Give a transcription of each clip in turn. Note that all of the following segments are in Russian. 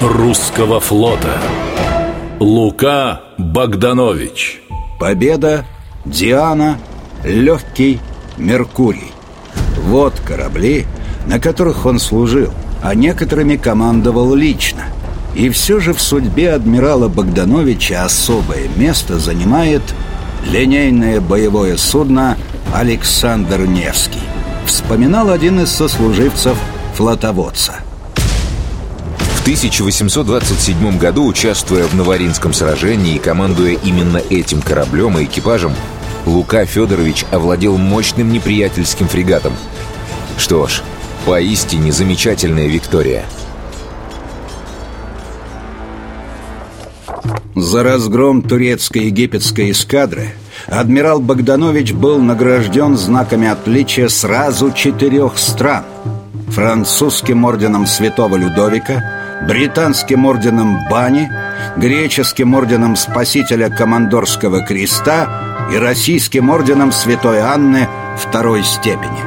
русского флота. Лука Богданович. Победа, Диана, Легкий, Меркурий. Вот корабли, на которых он служил, а некоторыми командовал лично. И все же в судьбе адмирала Богдановича особое место занимает линейное боевое судно «Александр Невский» Вспоминал один из сослуживцев флотоводца – 1827 году, участвуя в Новоринском сражении и командуя именно этим кораблем и экипажем, Лука Федорович овладел мощным неприятельским фрегатом. Что ж, поистине замечательная Виктория. За разгром турецко-египетской эскадры адмирал Богданович был награжден знаками отличия сразу четырех стран – французским орденом Святого Людовика – британским орденом Бани, греческим орденом Спасителя Командорского Креста и российским орденом Святой Анны второй степени.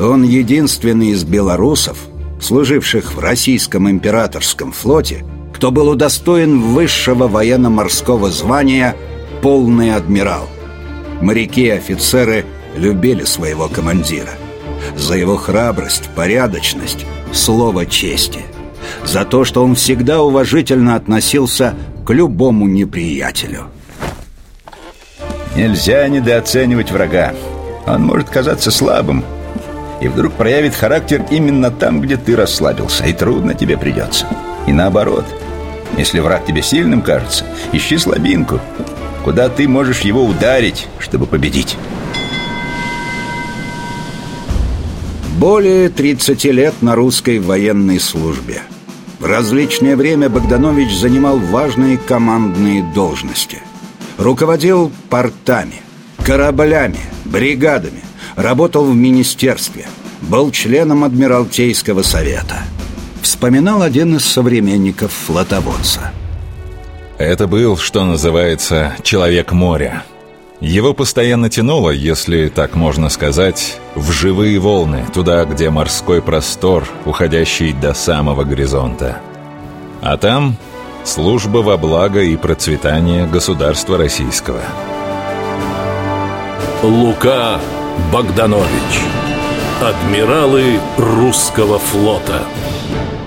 Он единственный из белорусов, служивших в российском императорском флоте, кто был удостоен высшего военно-морского звания «полный адмирал». Моряки и офицеры любили своего командира – за его храбрость, порядочность, слово чести, за то, что он всегда уважительно относился к любому неприятелю. Нельзя недооценивать врага. Он может казаться слабым и вдруг проявит характер именно там, где ты расслабился, и трудно тебе придется. И наоборот, если враг тебе сильным кажется, ищи слабинку, куда ты можешь его ударить, чтобы победить. Более 30 лет на русской военной службе. В различное время Богданович занимал важные командные должности. Руководил портами, кораблями, бригадами, работал в министерстве, был членом Адмиралтейского совета. Вспоминал один из современников флотоводца. Это был, что называется, человек моря – его постоянно тянуло, если так можно сказать, в живые волны, туда, где морской простор, уходящий до самого горизонта. А там служба во благо и процветание государства российского. Лука Богданович Адмиралы русского флота –